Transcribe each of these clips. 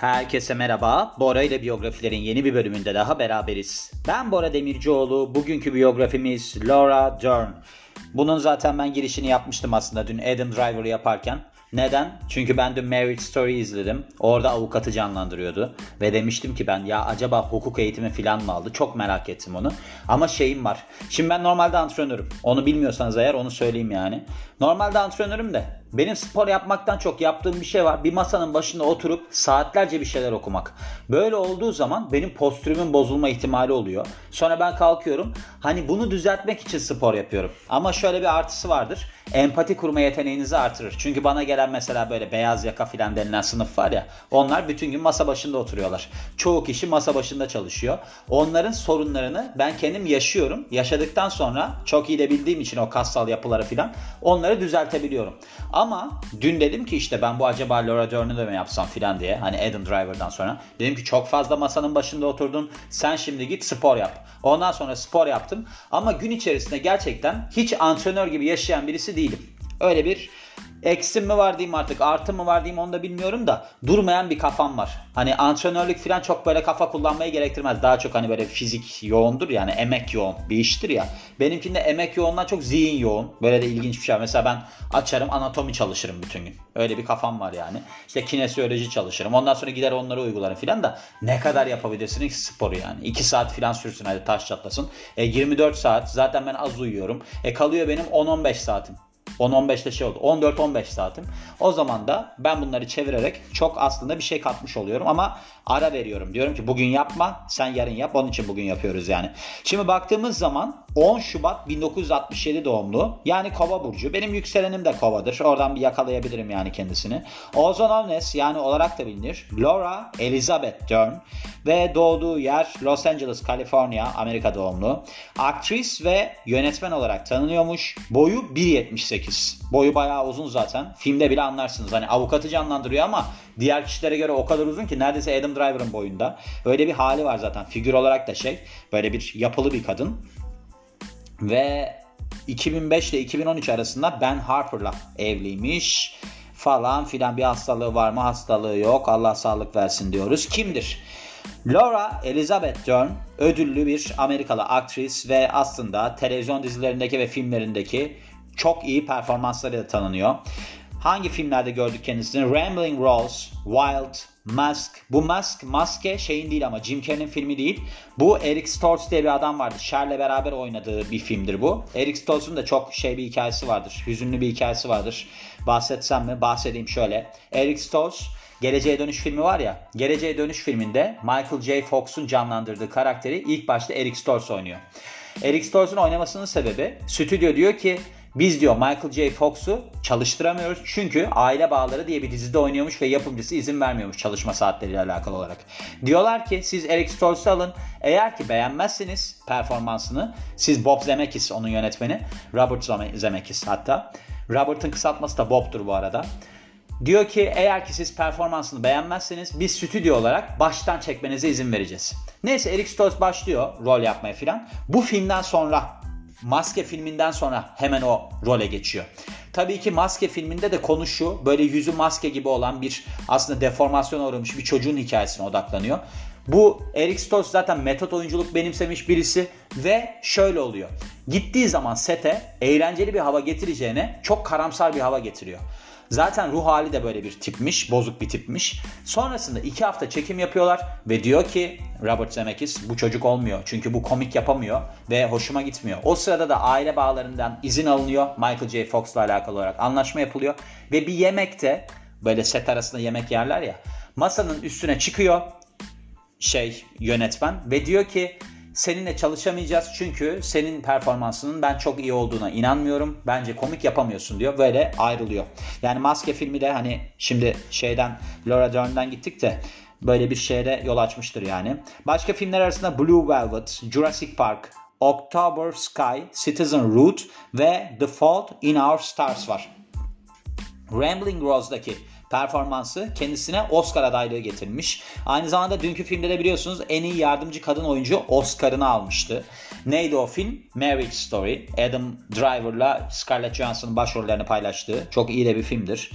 Herkese merhaba. Bora ile biyografilerin yeni bir bölümünde daha beraberiz. Ben Bora Demircioğlu. Bugünkü biyografimiz Laura Dern. Bunun zaten ben girişini yapmıştım aslında dün Adam Driver'ı yaparken. Neden? Çünkü ben dün Marriage Story izledim. Orada avukatı canlandırıyordu. Ve demiştim ki ben ya acaba hukuk eğitimi falan mı aldı? Çok merak ettim onu. Ama şeyim var. Şimdi ben normalde antrenörüm. Onu bilmiyorsanız eğer onu söyleyeyim yani. Normalde antrenörüm de benim spor yapmaktan çok yaptığım bir şey var. Bir masanın başında oturup saatlerce bir şeyler okumak. Böyle olduğu zaman benim postürümün bozulma ihtimali oluyor. Sonra ben kalkıyorum. Hani bunu düzeltmek için spor yapıyorum. Ama şöyle bir artısı vardır. Empati kurma yeteneğinizi artırır. Çünkü bana gelen mesela böyle beyaz yaka filan denilen sınıf var ya. Onlar bütün gün masa başında oturuyorlar. Çoğu kişi masa başında çalışıyor. Onların sorunlarını ben kendim yaşıyorum. Yaşadıktan sonra çok iyi de bildiğim için o kassal yapıları filan onları düzeltebiliyorum. Ama dün dedim ki işte ben bu acaba Laura Dern'ü de mi yapsam filan diye. Hani Adam Driver'dan sonra. Dedim ki çok fazla masanın başında oturdun. Sen şimdi git spor yap. Ondan sonra spor yaptım. Ama gün içerisinde gerçekten hiç antrenör gibi yaşayan birisi değilim. Öyle bir eksim mi var diyeyim artık artı mı var diyeyim onu da bilmiyorum da durmayan bir kafam var. Hani antrenörlük falan çok böyle kafa kullanmayı gerektirmez. Daha çok hani böyle fizik yoğundur yani emek yoğun bir iştir ya. Benimkinde emek yoğundan çok zihin yoğun. Böyle de ilginç bir şey. Mesela ben açarım anatomi çalışırım bütün gün. Öyle bir kafam var yani. İşte kinesiyoloji çalışırım. Ondan sonra gider onları uygularım falan da ne kadar yapabilirsiniz ki sporu yani. 2 saat falan sürsün hadi taş çatlasın. E, 24 saat zaten ben az uyuyorum. E kalıyor benim 10-15 saatim. 10-15'te şey oldu. 14-15 saatim. O zaman da ben bunları çevirerek çok aslında bir şey katmış oluyorum ama ara veriyorum. Diyorum ki bugün yapma sen yarın yap. Onun için bugün yapıyoruz yani. Şimdi baktığımız zaman 10 Şubat 1967 doğumlu. Yani Kova burcu. Benim yükselenim de Kova'dır. Oradan bir yakalayabilirim yani kendisini. Also known yani olarak da bilinir. Laura Elizabeth Dern ve doğduğu yer Los Angeles, Kaliforniya, Amerika doğumlu. Aktris ve yönetmen olarak tanınıyormuş. Boyu 1.78. Boyu bayağı uzun zaten. Filmde bile anlarsınız. Hani avukatı canlandırıyor ama diğer kişilere göre o kadar uzun ki neredeyse Adam Driver'ın boyunda. Öyle bir hali var zaten. Figür olarak da şey. Böyle bir yapılı bir kadın. Ve 2005 ile 2013 arasında Ben Harper'la evliymiş falan filan bir hastalığı var mı hastalığı yok Allah sağlık versin diyoruz. Kimdir? Laura Elizabeth Dern ödüllü bir Amerikalı aktris ve aslında televizyon dizilerindeki ve filmlerindeki çok iyi performanslarıyla tanınıyor. Hangi filmlerde gördük kendisini? Rambling Rose, Wild, Mask. Bu Mask, maske şeyin değil ama Jim Carrey'nin filmi değil. Bu Eric Stoltz diye bir adam vardı. Cher'le beraber oynadığı bir filmdir bu. Eric Stoltz'un da çok şey bir hikayesi vardır. Hüzünlü bir hikayesi vardır. Bahsetsem mi? Bahsedeyim şöyle. Eric Stoltz Geleceğe Dönüş filmi var ya. Geleceğe Dönüş filminde Michael J. Fox'un canlandırdığı karakteri ilk başta Eric Stoltz oynuyor. Eric Stoltz'un oynamasının sebebi stüdyo diyor ki biz diyor Michael J. Fox'u çalıştıramıyoruz çünkü aile bağları diye bir dizide oynuyormuş ve yapımcısı izin vermiyormuş çalışma saatleriyle alakalı olarak. Diyorlar ki siz Eric Stoltz'u alın. Eğer ki beğenmezseniz performansını siz Bob Zemeckis onun yönetmeni. Robert Zemeckis hatta. Robert'ın kısaltması da Bob'tur bu arada. Diyor ki eğer ki siz performansını beğenmezseniz biz stüdyo olarak baştan çekmenize izin vereceğiz. Neyse Eric Stoltz başlıyor rol yapmaya filan. Bu filmden sonra Maske filminden sonra hemen o role geçiyor. Tabii ki Maske filminde de konu şu. Böyle yüzü maske gibi olan bir aslında deformasyona uğramış bir çocuğun hikayesine odaklanıyor. Bu Eric Stoltz zaten metot oyunculuk benimsemiş birisi ve şöyle oluyor. Gittiği zaman sete eğlenceli bir hava getireceğine çok karamsar bir hava getiriyor. Zaten ruh hali de böyle bir tipmiş, bozuk bir tipmiş. Sonrasında iki hafta çekim yapıyorlar ve diyor ki Robert Zemeckis bu çocuk olmuyor. Çünkü bu komik yapamıyor ve hoşuma gitmiyor. O sırada da aile bağlarından izin alınıyor. Michael J. Fox'la alakalı olarak anlaşma yapılıyor. Ve bir yemekte böyle set arasında yemek yerler ya masanın üstüne çıkıyor şey yönetmen ve diyor ki seninle çalışamayacağız çünkü senin performansının ben çok iyi olduğuna inanmıyorum. Bence komik yapamıyorsun diyor. Böyle ayrılıyor. Yani Maske filmi de hani şimdi şeyden Laura Dern'den gittik de böyle bir şeye yol açmıştır yani. Başka filmler arasında Blue Velvet, Jurassic Park, October Sky, Citizen Root ve The Fault in Our Stars var. Rambling Rose'daki performansı kendisine Oscar adaylığı getirmiş. Aynı zamanda dünkü filmde de biliyorsunuz en iyi yardımcı kadın oyuncu Oscar'ını almıştı. Neydi o film? Marriage Story. Adam Driver'la Scarlett Johansson'ın başrollerini paylaştığı çok iyi de bir filmdir.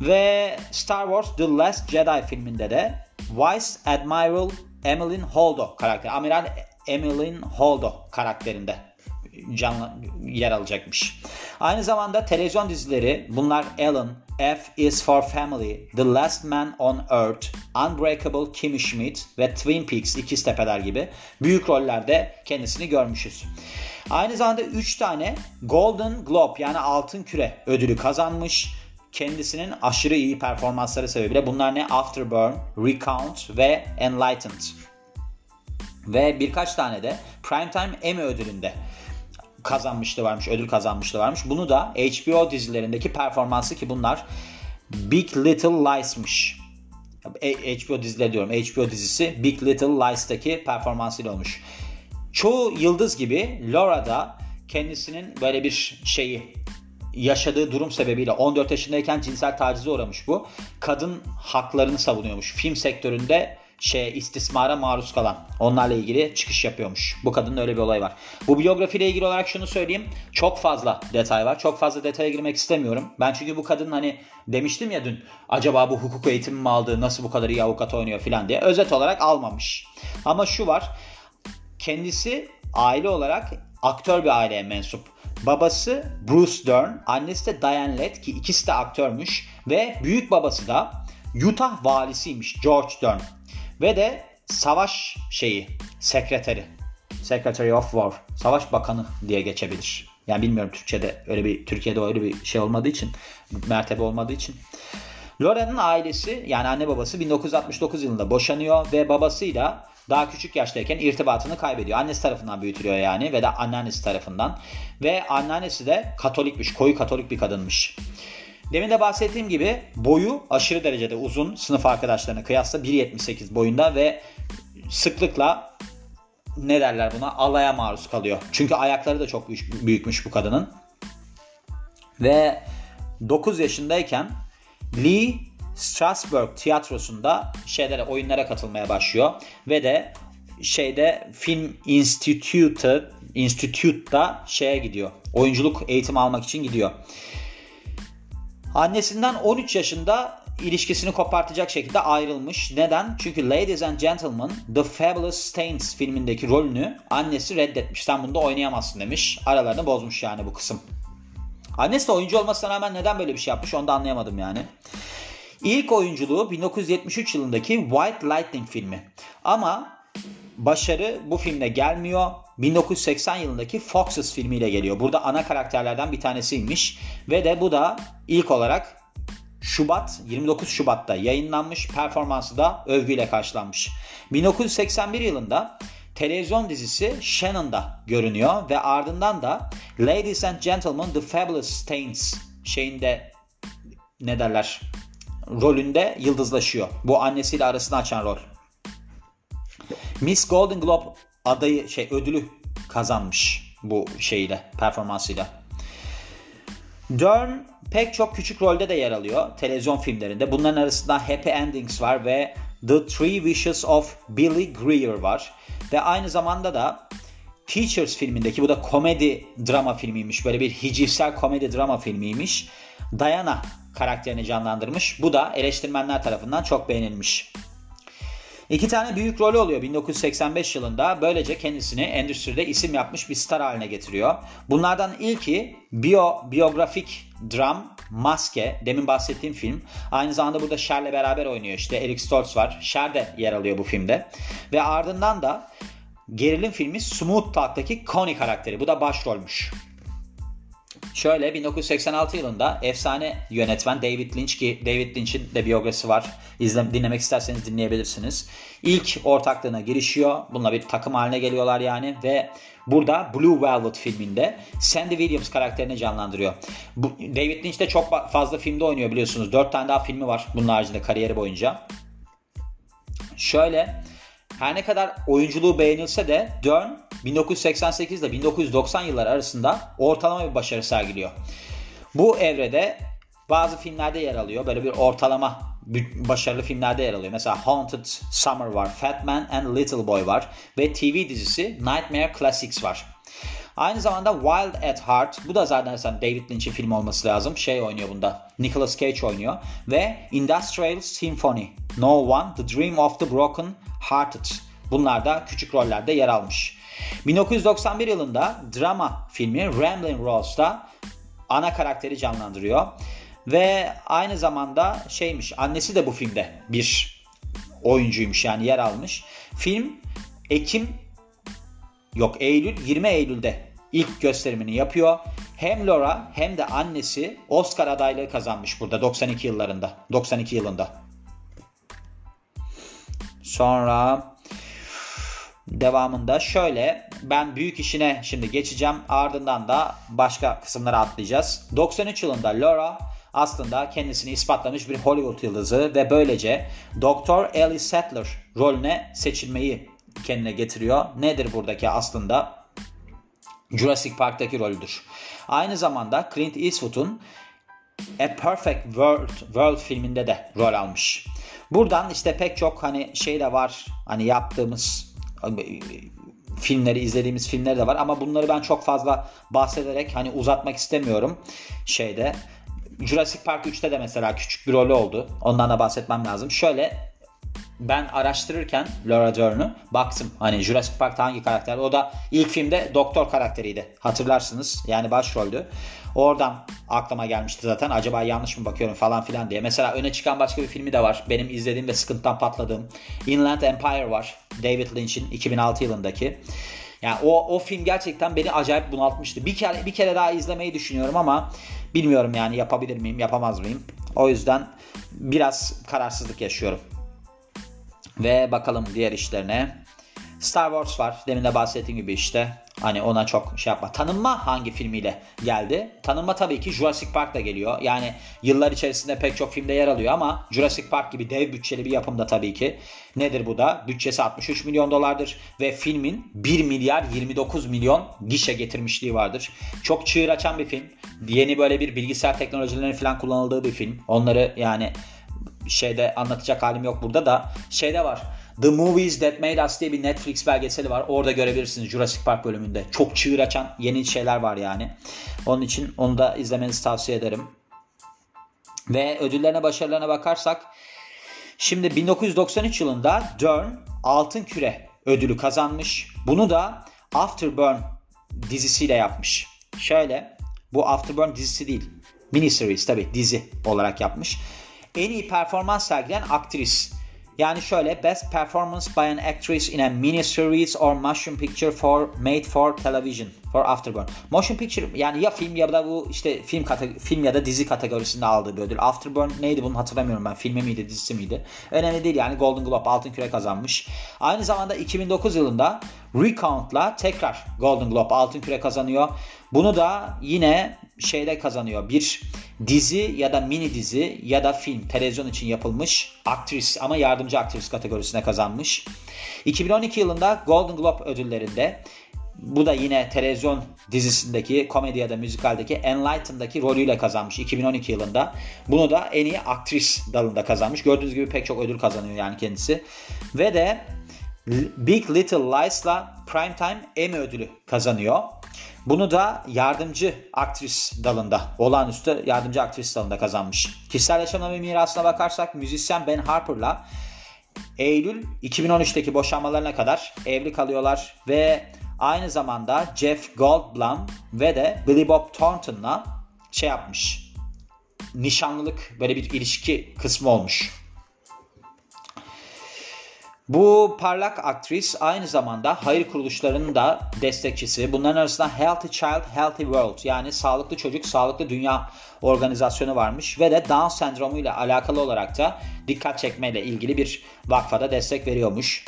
Ve Star Wars The Last Jedi filminde de Vice Admiral Emmeline Holdo karakteri. Amiral Emmeline Holdo karakterinde canlı yer alacakmış. Aynı zamanda televizyon dizileri bunlar Ellen, F is for Family, The Last Man on Earth, Unbreakable Kimmy Schmidt ve Twin Peaks İkiz Tepeler gibi büyük rollerde kendisini görmüşüz. Aynı zamanda 3 tane Golden Globe yani Altın Küre ödülü kazanmış. Kendisinin aşırı iyi performansları sebebiyle bunlar ne? Afterburn, Recount ve Enlightened. Ve birkaç tane de Primetime Emmy ödülünde kazanmıştı varmış, ödül kazanmıştı varmış. Bunu da HBO dizilerindeki performansı ki bunlar Big Little Lies'mış. HBO dizileri diyorum. HBO dizisi Big Little Lies'taki performansıyla olmuş. Çoğu yıldız gibi Laura da kendisinin böyle bir şeyi yaşadığı durum sebebiyle 14 yaşındayken cinsel tacize uğramış bu. Kadın haklarını savunuyormuş. Film sektöründe şey istismara maruz kalan onlarla ilgili çıkış yapıyormuş. Bu kadının öyle bir olay var. Bu biyografiyle ilgili olarak şunu söyleyeyim. Çok fazla detay var. Çok fazla detaya girmek istemiyorum. Ben çünkü bu kadın hani demiştim ya dün acaba bu hukuk eğitimi mi aldı nasıl bu kadar iyi avukat oynuyor filan diye. Özet olarak almamış. Ama şu var. Kendisi aile olarak aktör bir aileye mensup. Babası Bruce Dern, annesi de Diane Lett ki ikisi de aktörmüş ve büyük babası da Utah valisiymiş George Dern. Ve de savaş şeyi, sekreteri. Secretary of War. Savaş Bakanı diye geçebilir. Yani bilmiyorum Türkçe'de öyle bir Türkiye'de öyle bir şey olmadığı için, mertebe olmadığı için. Lora'nın ailesi yani anne babası 1969 yılında boşanıyor ve babasıyla daha küçük yaştayken irtibatını kaybediyor. Annesi tarafından büyütülüyor yani ve de anneannesi tarafından. Ve anneannesi de Katolikmiş, koyu Katolik bir kadınmış. Demin de bahsettiğim gibi boyu aşırı derecede uzun sınıf arkadaşlarına kıyasla 1.78 boyunda ve sıklıkla ne derler buna alaya maruz kalıyor. Çünkü ayakları da çok büyükmüş bu kadının. Ve 9 yaşındayken Lee Strasbourg tiyatrosunda şeylere oyunlara katılmaya başlıyor ve de şeyde Film Institute Institute'da şeye gidiyor. Oyunculuk eğitimi almak için gidiyor. Annesinden 13 yaşında ilişkisini kopartacak şekilde ayrılmış. Neden? Çünkü Ladies and Gentlemen The Fabulous Stains filmindeki rolünü annesi reddetmiş. Sen bunda oynayamazsın demiş. Aralarını bozmuş yani bu kısım. Annesi de oyuncu olmasına rağmen neden böyle bir şey yapmış onu da anlayamadım yani. İlk oyunculuğu 1973 yılındaki White Lightning filmi. Ama başarı bu filmde gelmiyor. 1980 yılındaki Foxes filmiyle geliyor. Burada ana karakterlerden bir tanesiymiş. Ve de bu da ilk olarak Şubat 29 Şubat'ta yayınlanmış. Performansı da övgüyle karşılanmış. 1981 yılında televizyon dizisi Shannon'da görünüyor ve ardından da Ladies and Gentlemen The Fabulous Stains şeyinde ne derler rolünde yıldızlaşıyor. Bu annesiyle arasını açan rol. Miss Golden Globe adayı şey ödülü kazanmış bu şeyle performansıyla. Dern pek çok küçük rolde de yer alıyor televizyon filmlerinde. Bunların arasında Happy Endings var ve The Three Wishes of Billy Greer var. Ve aynı zamanda da Teachers filmindeki bu da komedi drama filmiymiş. Böyle bir hicivsel komedi drama filmiymiş. Diana karakterini canlandırmış. Bu da eleştirmenler tarafından çok beğenilmiş. İki tane büyük rolü oluyor 1985 yılında. Böylece kendisini endüstride isim yapmış bir star haline getiriyor. Bunlardan ilki biyo, biyografik dram Maske. Demin bahsettiğim film. Aynı zamanda burada Cher'le beraber oynuyor. İşte Eric Stoltz var. Cher de yer alıyor bu filmde. Ve ardından da gerilim filmi Smooth Talk'taki Connie karakteri. Bu da başrolmüş. Şöyle 1986 yılında efsane yönetmen David Lynch ki David Lynch'in de biyografisi var. İzle, dinlemek isterseniz dinleyebilirsiniz. İlk ortaklığına girişiyor. Bununla bir takım haline geliyorlar yani ve burada Blue Velvet filminde Sandy Williams karakterini canlandırıyor. Bu, David Lynch de çok fazla filmde oynuyor biliyorsunuz. 4 tane daha filmi var bunun haricinde kariyeri boyunca. Şöyle her ne kadar oyunculuğu beğenilse de Dern 1988 ile 1990 yıllar arasında ortalama bir başarı sergiliyor. Bu evrede bazı filmlerde yer alıyor. Böyle bir ortalama başarılı filmlerde yer alıyor. Mesela Haunted Summer var, Fat Man and Little Boy var ve TV dizisi Nightmare Classics var. Aynı zamanda Wild at Heart. Bu da zaten David Lynch'in film olması lazım. Şey oynuyor bunda. Nicolas Cage oynuyor. Ve Industrial Symphony. No One, The Dream of the Broken Hearted. Bunlar da küçük rollerde yer almış. 1991 yılında drama filmi Ramblin' Rose'da ana karakteri canlandırıyor. Ve aynı zamanda şeymiş annesi de bu filmde bir oyuncuymuş yani yer almış. Film Ekim yok Eylül 20 Eylül'de ilk gösterimini yapıyor. Hem Laura hem de annesi Oscar adaylığı kazanmış burada 92 yıllarında. 92 yılında. Sonra devamında şöyle ben büyük işine şimdi geçeceğim ardından da başka kısımlara atlayacağız. 93 yılında Laura aslında kendisini ispatlamış bir Hollywood yıldızı ve böylece Doktor Ellie Sattler rolüne seçilmeyi kendine getiriyor. Nedir buradaki aslında? Jurassic Park'taki rolüdür. Aynı zamanda Clint Eastwood'un A Perfect World, World filminde de rol almış. Buradan işte pek çok hani şey de var. Hani yaptığımız filmleri izlediğimiz filmler de var ama bunları ben çok fazla bahsederek hani uzatmak istemiyorum şeyde. Jurassic Park 3'te de mesela küçük bir rolü oldu. Ondan da bahsetmem lazım. Şöyle ben araştırırken Laura Dern'ü baktım. Hani Jurassic Park'ta hangi karakter? O da ilk filmde doktor karakteriydi. Hatırlarsınız. Yani başroldü. Oradan aklıma gelmişti zaten. Acaba yanlış mı bakıyorum falan filan diye. Mesela öne çıkan başka bir filmi de var. Benim izlediğim ve sıkıntıdan patladığım. Inland Empire var. David Lynch'in 2006 yılındaki. Yani o, o film gerçekten beni acayip bunaltmıştı. Bir kere bir kere daha izlemeyi düşünüyorum ama bilmiyorum yani yapabilir miyim, yapamaz mıyım? O yüzden biraz kararsızlık yaşıyorum. Ve bakalım diğer işlerine. Star Wars var. Demin de bahsettiğim gibi işte. Hani ona çok şey yapma. Tanınma hangi filmiyle geldi? Tanınma tabii ki Jurassic Park da geliyor. Yani yıllar içerisinde pek çok filmde yer alıyor ama Jurassic Park gibi dev bütçeli bir yapımda tabii ki. Nedir bu da? Bütçesi 63 milyon dolardır ve filmin 1 milyar 29 milyon gişe getirmişliği vardır. Çok çığır açan bir film. Yeni böyle bir bilgisayar teknolojilerinin falan kullanıldığı bir film. Onları yani şeyde anlatacak halim yok burada da şeyde var. The Movies That Made Us diye bir Netflix belgeseli var. Orada görebilirsiniz Jurassic Park bölümünde. Çok çığır açan yeni şeyler var yani. Onun için onu da izlemenizi tavsiye ederim. Ve ödüllerine başarılarına bakarsak şimdi 1993 yılında Dern Altın Küre ödülü kazanmış. Bunu da Afterburn dizisiyle yapmış. Şöyle bu Afterburn dizisi değil. Mini series tabi dizi olarak yapmış. En iyi performans sergileyen aktris. Yani şöyle Best Performance by an Actress in a Mini Series or Motion Picture for Made for Television for Afterburn. Motion Picture yani ya film ya da bu işte film film ya da dizi kategorisinde aldığı bir ödül. Afterburn neydi bunu hatırlamıyorum ben. Filmi miydi dizisi miydi? Önemli değil yani Golden Globe altın küre kazanmış. Aynı zamanda 2009 yılında Recount'la tekrar Golden Globe altın küre kazanıyor. Bunu da yine şeyde kazanıyor. Bir dizi ya da mini dizi ya da film televizyon için yapılmış aktris ama yardımcı aktris kategorisine kazanmış. 2012 yılında Golden Globe ödüllerinde bu da yine televizyon dizisindeki komedi ya da müzikaldeki Enlightened'daki rolüyle kazanmış 2012 yılında. Bunu da en iyi aktris dalında kazanmış. Gördüğünüz gibi pek çok ödül kazanıyor yani kendisi. Ve de Big Little Lies'la Primetime Emmy ödülü kazanıyor. Bunu da yardımcı aktris dalında, olağanüstü yardımcı aktris dalında kazanmış. Kişisel yaşamına ve mirasına bakarsak müzisyen Ben Harper'la Eylül 2013'teki boşanmalarına kadar evli kalıyorlar ve aynı zamanda Jeff Goldblum ve de Billy Bob Thornton'la şey yapmış. Nişanlılık böyle bir ilişki kısmı olmuş. Bu parlak aktris aynı zamanda hayır kuruluşlarının da destekçisi. Bunların arasında Healthy Child, Healthy World yani Sağlıklı Çocuk, Sağlıklı Dünya organizasyonu varmış ve de Down sendromu ile alakalı olarak da dikkat çekmeyle ilgili bir vakfada destek veriyormuş.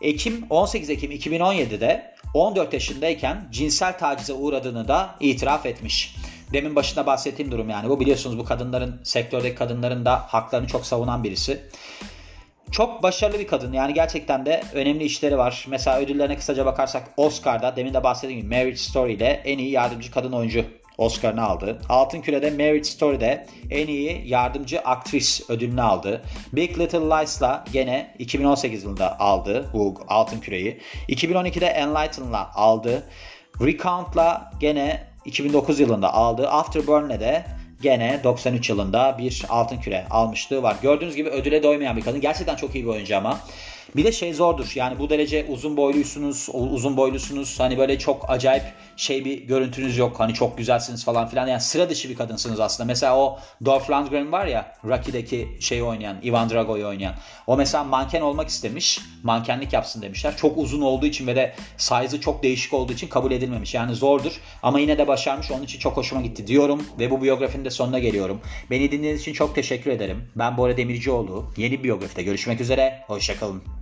Ekim 18 Ekim 2017'de 14 yaşındayken cinsel tacize uğradığını da itiraf etmiş. Demin başında bahsettiğim durum yani bu biliyorsunuz bu kadınların sektördeki kadınların da haklarını çok savunan birisi. Çok başarılı bir kadın. Yani gerçekten de önemli işleri var. Mesela ödüllerine kısaca bakarsak Oscar'da demin de bahsettiğim gibi Marriage Story ile en iyi yardımcı kadın oyuncu Oscar'ını aldı. Altın Küre'de Marriage Story'de en iyi yardımcı aktris ödülünü aldı. Big Little Lies'la gene 2018 yılında aldı bu Altın Küre'yi. 2012'de Enlightened'la aldı. Recount'la gene 2009 yılında aldığı Afterburn'le de gene 93 yılında bir altın küre almışlığı var. Gördüğünüz gibi ödüle doymayan bir kadın. Gerçekten çok iyi bir oyuncu ama. Bir de şey zordur. Yani bu derece uzun boyluysunuz, uzun boylusunuz. Hani böyle çok acayip şey bir görüntünüz yok. Hani çok güzelsiniz falan filan. Yani sıra dışı bir kadınsınız aslında. Mesela o Dolph Lundgren var ya Rocky'deki şeyi oynayan, Ivan Drago'yu oynayan. O mesela manken olmak istemiş. Mankenlik yapsın demişler. Çok uzun olduğu için ve de size'ı çok değişik olduğu için kabul edilmemiş. Yani zordur ama yine de başarmış. Onun için çok hoşuma gitti diyorum ve bu biyografinin de sonuna geliyorum. Beni dinlediğiniz için çok teşekkür ederim. Ben Bora Demircioğlu. Yeni biyografide görüşmek üzere. Hoşçakalın.